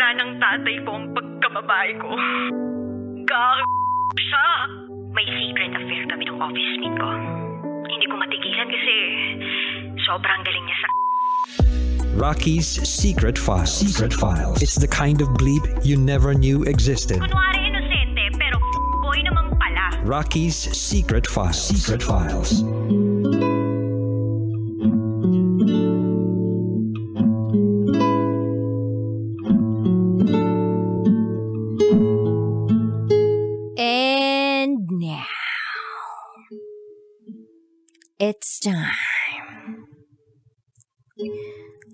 Sinira ng tatay ko ang pagkababae ko. Gag siya. May secret affair kami ng office mate ko. Hindi ko matigilan kasi sobrang galing niya sa Rocky's Secret Files. Secret Files. It's the kind of bleep you never knew existed. Kunwari inosente, pero boy naman pala. Rocky's Secret Files. Secret Files. It's time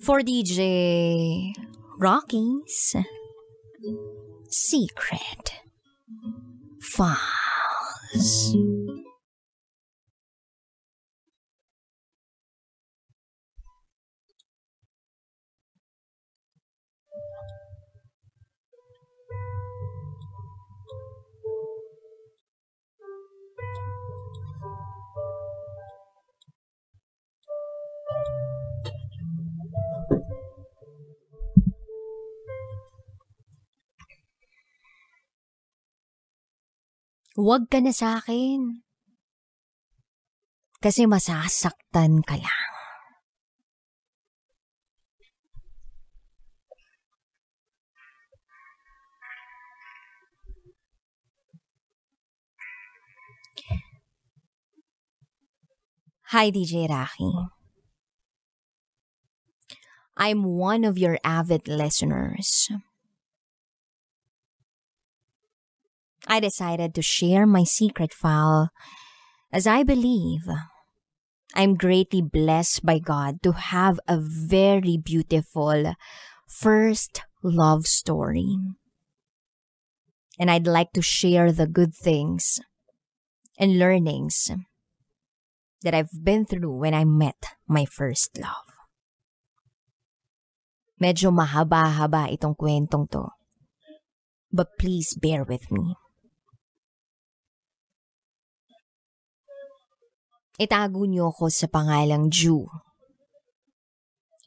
for DJ Rocky's Secret Files. Huwag ka na sa akin. Kasi masasaktan ka lang. Hi, DJ Raki. I'm one of your avid listeners. I decided to share my secret file as I believe I'm greatly blessed by God to have a very beautiful first love story. And I'd like to share the good things and learnings that I've been through when I met my first love. Medyo mahaba-haba itong kwentong to. But please bear with me. Itago niyo ako sa pangalang Ju.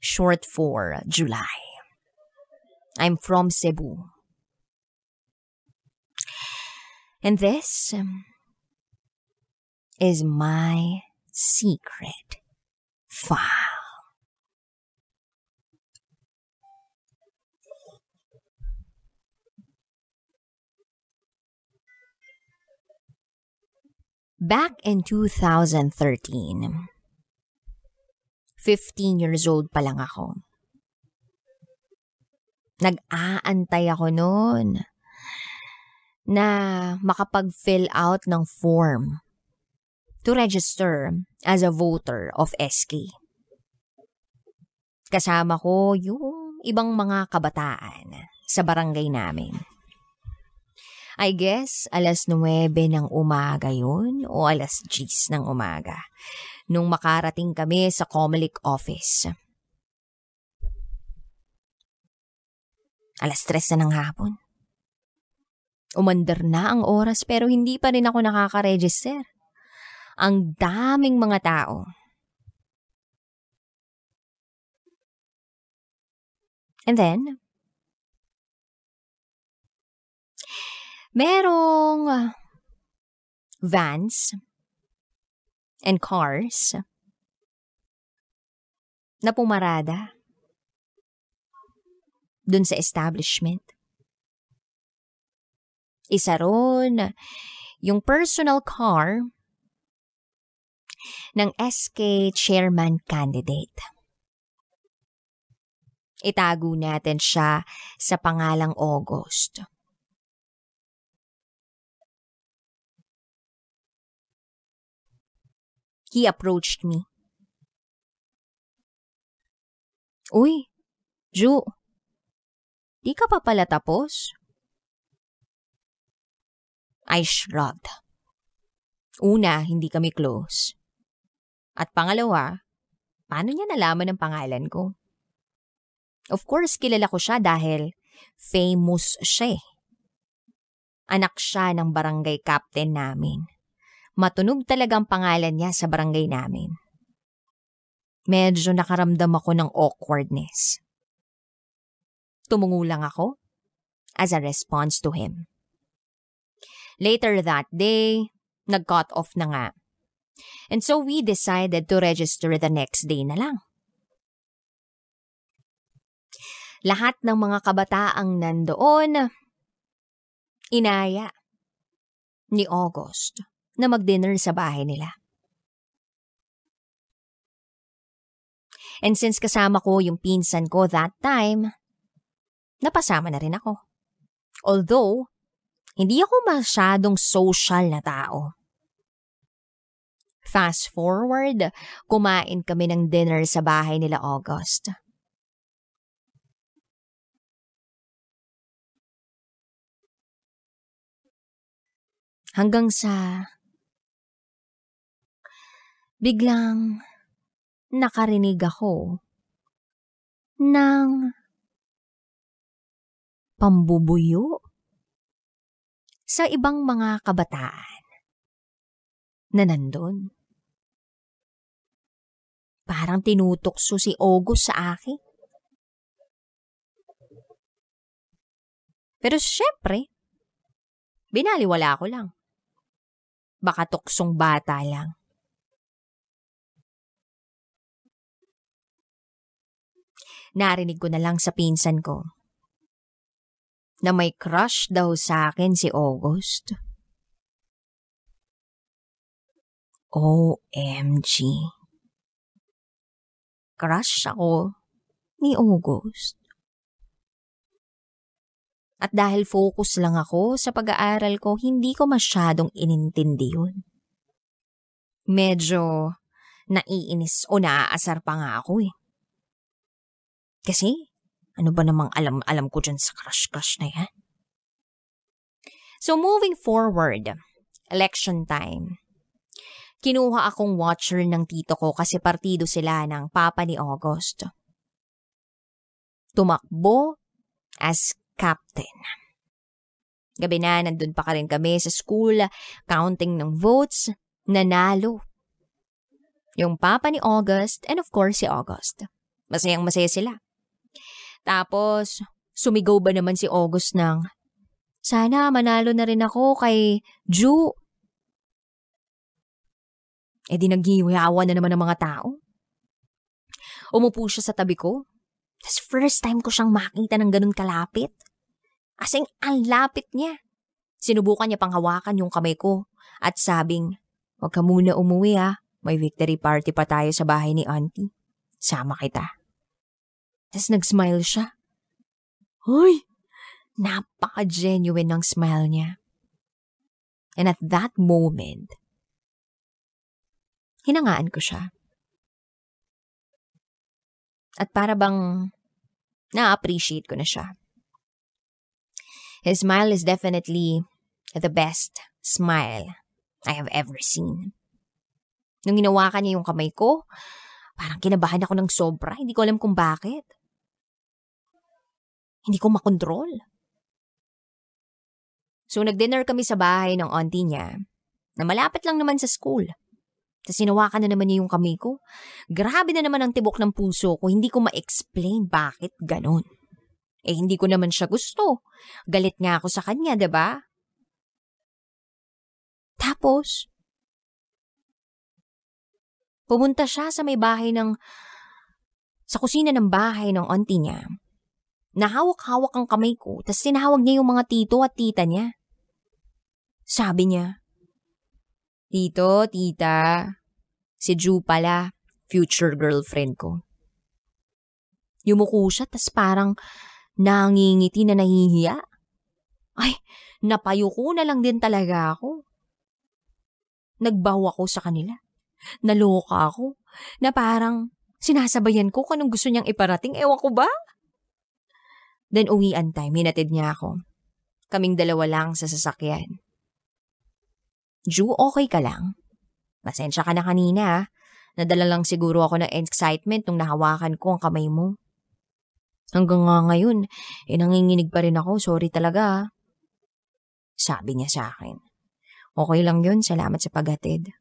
Short for July. I'm from Cebu. And this is my secret file. Back in 2013, 15 years old pa lang ako. Nag-aantay ako noon na makapag-fill out ng form to register as a voter of SK. Kasama ko yung ibang mga kabataan sa barangay namin. I guess alas 9 ng umaga yun o alas 10 ng umaga nung makarating kami sa Comelec office. Alas 3 na ng hapon. Umandar na ang oras pero hindi pa rin ako nakaka-register. Ang daming mga tao. And then, merong vans and cars na pumarada dun sa establishment. Isa ron, yung personal car ng SK chairman candidate. Itago natin siya sa pangalang August. He approached me. Uy, Ju, di ka pa pala tapos? I shrugged. Una, hindi kami close. At pangalawa, paano niya nalaman ang pangalan ko? Of course, kilala ko siya dahil famous siya eh. Anak siya ng barangay captain namin. Matunog talaga ang pangalan niya sa barangay namin. Medyo nakaramdam ako ng awkwardness. Tumungo lang ako as a response to him. Later that day, nag-cut off na nga. And so we decided to register the next day na lang. Lahat ng mga kabataang nandoon, inaya ni August na mag-dinner sa bahay nila. And since kasama ko yung pinsan ko that time, napasama na rin ako. Although, hindi ako masyadong social na tao. Fast forward, kumain kami ng dinner sa bahay nila August. Hanggang sa biglang nakarinig ako ng pambubuyo sa ibang mga kabataan na nandun. Parang tinutokso si August sa akin. Pero syempre, binaliwala ko lang. Baka tuksong bata lang. Narinig ko na lang sa pinsan ko na may crush daw sa akin si August. OMG. Crush ako ni August. At dahil focus lang ako sa pag-aaral ko, hindi ko masyadong inintindi yun. Medyo naiinis o naaasar pa nga ako eh. Kasi, ano ba namang alam-alam ko dyan sa crush-crush na yan? So moving forward, election time. Kinuha akong watcher ng tito ko kasi partido sila ng papa ni August. Tumakbo as captain. Gabi na, nandun pa ka rin kami sa school, counting ng votes, nanalo. Yung papa ni August and of course si August. Masayang masaya sila. Tapos, sumigaw ba naman si August ng, Sana manalo na rin ako kay Ju. E di naghihiyawan na naman ng mga tao. Umupo siya sa tabi ko. Tapos first time ko siyang makita ng ganun kalapit. Asing ang lapit niya. Sinubukan niya pang hawakan yung kamay ko at sabing, Huwag ka muna umuwi ah. May victory party pa tayo sa bahay ni auntie. Sama kita. Tapos nag-smile siya. Hoy! Napaka-genuine ng smile niya. And at that moment, hinangaan ko siya. At para bang na-appreciate ko na siya. His smile is definitely the best smile I have ever seen. Nung hinawakan niya yung kamay ko, parang kinabahan ako ng sobra. Hindi ko alam kung bakit. Hindi ko makontrol. So nag-dinner kami sa bahay ng auntie niya na malapit lang naman sa school. Tapos sinawakan na naman niya yung kamay ko. Grabe na naman ang tibok ng puso ko. Hindi ko ma-explain bakit ganon. Eh hindi ko naman siya gusto. Galit nga ako sa kanya, ba? Diba? Tapos, pumunta siya sa may bahay ng, sa kusina ng bahay ng auntie niya Nahawak-hawak ang kamay ko, tapos tinawag niya yung mga tito at tita niya. Sabi niya, Tito, tita, si Ju pala, future girlfriend ko. Yumuko siya, tas parang nangingiti na nahihiya. Ay, napayuko na lang din talaga ako. Nagbaw ako sa kanila. Naloka ako. Na parang sinasabayan ko kung anong gusto niyang iparating. Ewan ko ba? Then uwian time, hinatid niya ako. Kaming dalawa lang sa sasakyan. Ju, okay ka lang? Pasensya ka na kanina. Nadala lang siguro ako ng excitement nung nahawakan ko ang kamay mo. Hanggang nga ngayon, eh nanginginig pa rin ako. Sorry talaga. Sabi niya sa akin. Okay lang yun, salamat sa paghatid.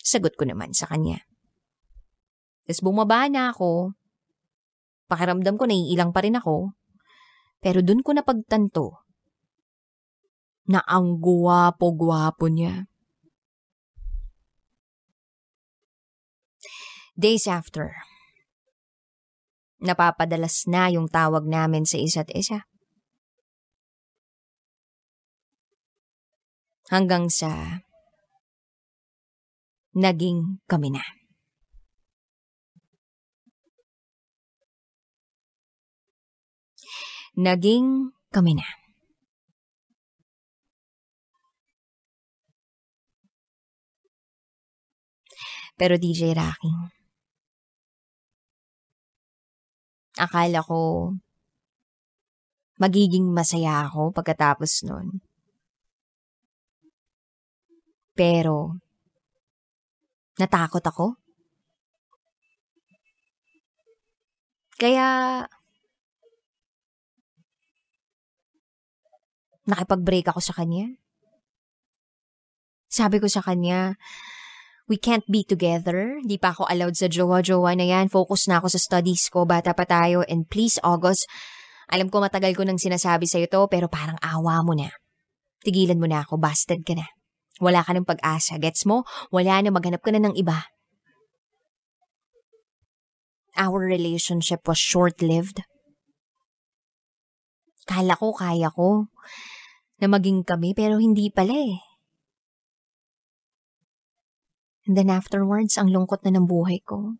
Sagot ko naman sa kanya. Tapos bumaba na ako. Pakiramdam ko naiilang pa rin ako. Pero dun ko napagtanto na ang guwapo-guwapo niya. Days after, napapadalas na yung tawag namin sa isa't isa. Hanggang sa naging kami na. Naging kami na. Pero DJ Rocky, akala ko magiging masaya ako pagkatapos nun. Pero, natakot ako. Kaya, nakipag-break ako sa kanya. Sabi ko sa kanya, we can't be together. Di pa ako allowed sa jowa-jowa na yan. Focus na ako sa studies ko. Bata pa tayo. And please, August, alam ko matagal ko nang sinasabi sa'yo to, pero parang awa mo na. Tigilan mo na ako. Busted ka na. Wala ka ng pag-asa. Gets mo? Wala na. Maghanap ka na ng iba. Our relationship was short-lived. Kala ko kaya ko na maging kami pero hindi pala eh. And then afterwards, ang lungkot na ng buhay ko.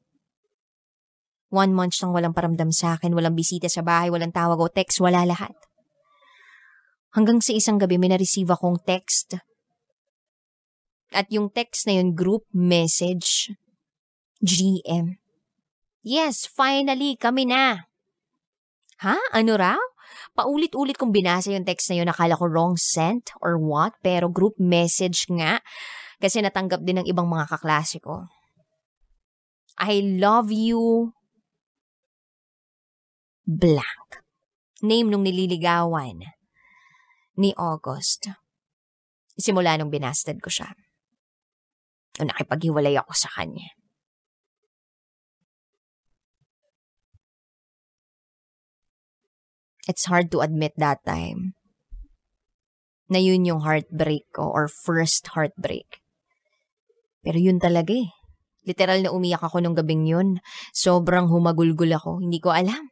One month siyang walang paramdam sa akin, walang bisita sa bahay, walang tawag o text, wala lahat. Hanggang sa isang gabi may na-receive akong text. At yung text na yun, group message. GM. Yes, finally, kami na. Ha? Ano raw? Paulit-ulit kong binasa yung text na yun, nakala ko wrong sent or what, pero group message nga. Kasi natanggap din ng ibang mga kaklase ko. I love you. Blank. Name nung nililigawan ni August. Simula nung binasted ko siya. O nakipaghiwalay ako sa kanya. It's hard to admit that time na yun yung heartbreak ko or first heartbreak. Pero yun talaga eh. Literal na umiyak ako nung gabing yun. Sobrang humagulgul ako. Hindi ko alam.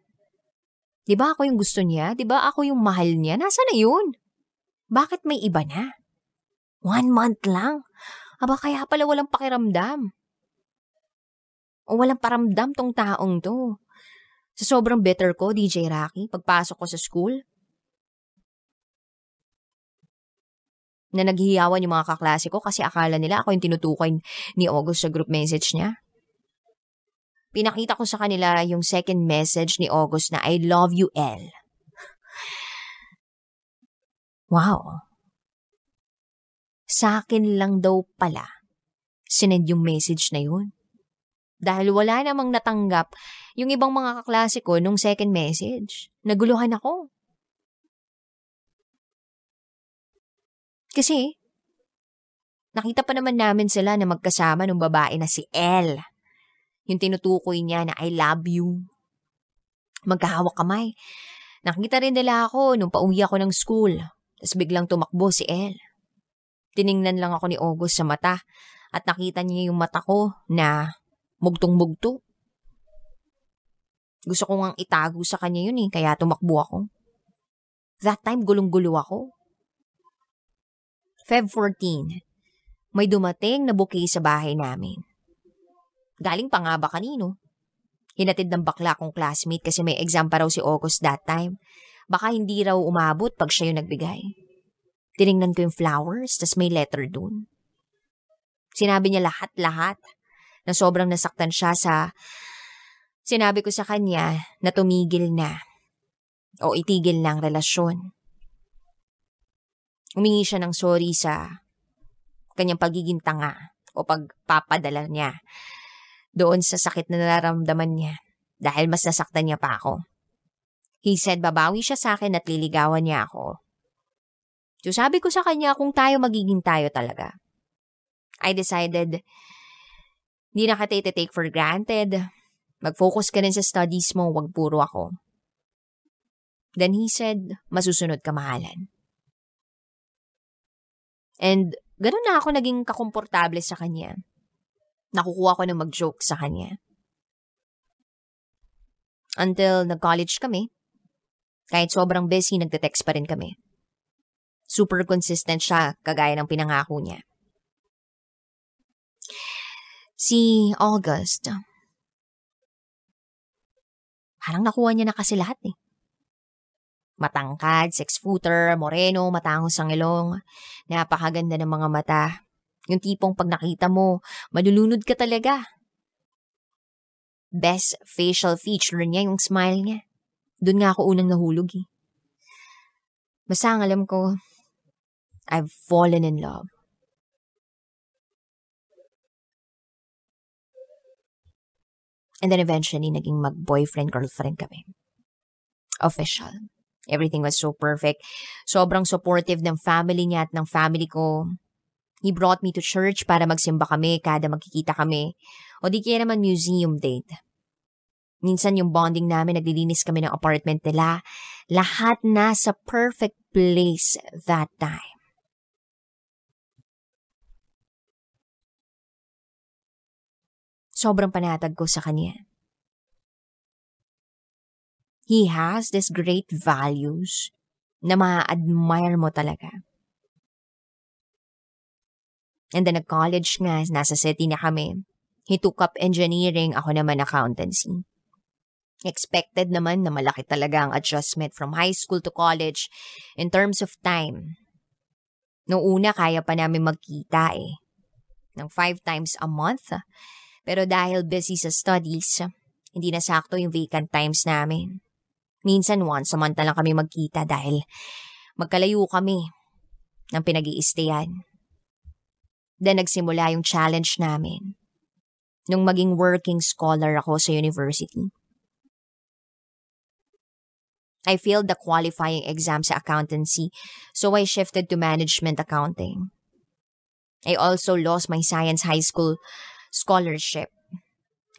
Di ba ako yung gusto niya? Di ba ako yung mahal niya? Nasa na yun? Bakit may iba na? One month lang. Aba kaya pala walang pakiramdam. O walang paramdam tong taong to. Sa sobrang better ko, DJ Rocky, pagpasok ko sa school, na naghihiyawan yung mga kaklase ko kasi akala nila ako yung tinutukoy ni August sa group message niya. Pinakita ko sa kanila yung second message ni August na I love you, L. Wow. Sa akin lang daw pala sinend yung message na yun. Dahil wala namang natanggap yung ibang mga kaklase ko nung second message. Naguluhan ako. Kasi, nakita pa naman namin sila na magkasama ng babae na si Elle. Yung tinutukoy niya na I love you. Magkahawak kamay. Nakita rin nila ako nung pauwi ako ng school. Tapos biglang tumakbo si Elle. Tiningnan lang ako ni August sa mata at nakita niya yung mata ko na mugtong-mugto. Gusto ko ngang itago sa kanya yun eh, kaya tumakbo ako. That time, gulong-gulo ako. Feb 14, may dumating na bouquet sa bahay namin. Galing pa nga ba kanino? Hinatid ng bakla kong classmate kasi may exam pa raw si August that time. Baka hindi raw umabot pag siya yung nagbigay. Tiningnan ko yung flowers, tas may letter dun. Sinabi niya lahat-lahat na sobrang nasaktan siya sa sinabi ko sa kanya na tumigil na o itigil na ang relasyon. Umingi siya ng sorry sa kanyang pagiging tanga o pagpapadala niya doon sa sakit na nararamdaman niya dahil mas nasaktan niya pa ako. He said babawi siya sa akin at liligawan niya ako. So sabi ko sa kanya kung tayo magiging tayo talaga. I decided hindi na kita take for granted. Mag-focus ka rin sa studies mo, wag puro ako. Then he said, masusunod ka mahalan. And ganun na ako naging kakomportable sa kanya. Nakukuha ko ng mag-joke sa kanya. Until nag-college kami, kahit sobrang busy, nagte-text pa rin kami. Super consistent siya, kagaya ng pinangako niya. Si August, parang nakuha niya na kasi lahat eh. Matangkad, six-footer, moreno, matangos ang ilong. Napakaganda ng mga mata. Yung tipong pag nakita mo, malulunod ka talaga. Best facial feature niya yung smile niya. Doon nga ako unang nahulog eh. Basta ang alam ko, I've fallen in love. And then eventually, naging mag-boyfriend-girlfriend kami. Official. Everything was so perfect. Sobrang supportive ng family niya at ng family ko. He brought me to church para magsimba kami kada magkikita kami. O di kaya naman museum date. Minsan yung bonding namin, naglilinis kami ng apartment nila. Lahat na sa perfect place that time. Sobrang panatag ko sa kanya. He has this great values na ma-admire mo talaga. And then nag-college nga, nasa city na kami. He took up engineering, ako naman accountancy. Expected naman na malaki talaga ang adjustment from high school to college in terms of time. Noong una, kaya pa namin magkita eh. Ng five times a month. Pero dahil busy sa studies, hindi na sakto yung vacant times namin. Minsan once a month na lang kami magkita dahil magkalayo kami ng pinag iistayan Then nagsimula yung challenge namin. Nung maging working scholar ako sa university. I failed the qualifying exam sa accountancy, so I shifted to management accounting. I also lost my science high school scholarship.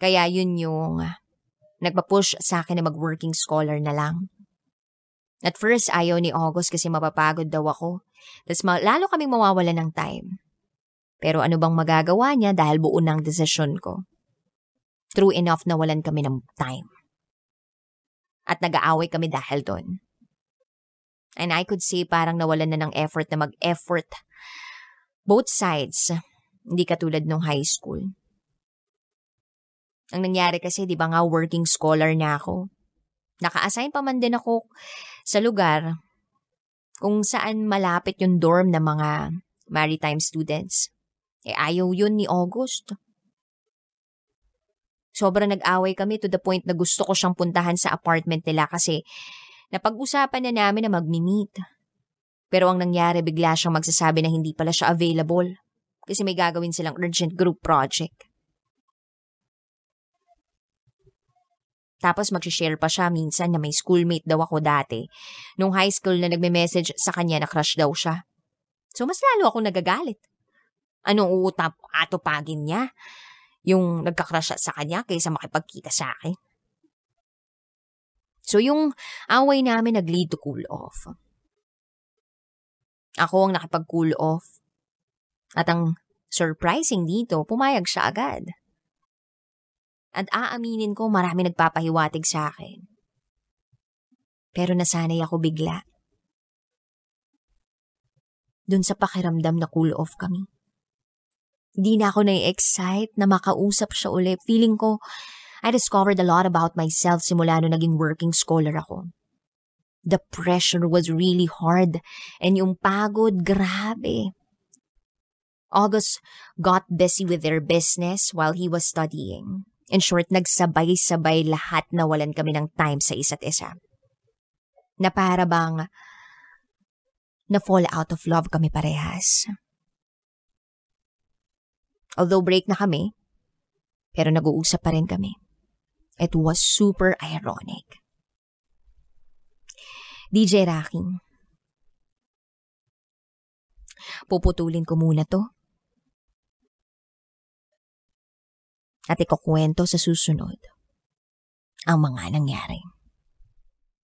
Kaya yun yung nagpa-push sa akin na mag-working scholar na lang. At first, ayaw ni August kasi mapapagod daw ako. Tapos lalo kaming mawawala ng time. Pero ano bang magagawa niya dahil buo ng desisyon ko? True enough na walan kami ng time. At nag-aaway kami dahil doon. And I could say parang nawalan na ng effort na mag-effort. Both sides. Hindi katulad nung high school. Ang nangyari kasi, di ba nga, working scholar na ako. Naka-assign pa man din ako sa lugar kung saan malapit yung dorm ng mga maritime students. Eh, ayaw yun ni August. Sobrang nag-away kami to the point na gusto ko siyang puntahan sa apartment nila kasi napag-usapan na namin na magmi-meet. Pero ang nangyari, bigla siyang magsasabi na hindi pala siya available kasi may gagawin silang urgent group project. Tapos mag-share pa siya minsan na may schoolmate daw ako dati. Nung high school na nagme-message sa kanya na crush daw siya. So mas lalo ako nagagalit. Anong uutap atupagin niya? Yung nagka-crush sa kanya kaysa makipagkita sa akin. So yung away namin nag-lead to cool off. Ako ang nakipag-cool off. At ang surprising dito, pumayag siya agad. At aaminin ko marami nagpapahiwatig sa akin. Pero nasanay ako bigla. Doon sa pakiramdam na cool off kami. Hindi na ako na-excite na makausap siya ulit. Feeling ko, I discovered a lot about myself simula nung naging working scholar ako. The pressure was really hard and yung pagod, grabe. August got busy with their business while he was studying. In short, nagsabay-sabay lahat na walan kami ng time sa isa't isa. Na para bang na-fall out of love kami parehas. Although break na kami, pero nag-uusap pa rin kami. It was super ironic. DJ Raking, puputulin ko muna to at ikukwento sa susunod ang mga nangyari.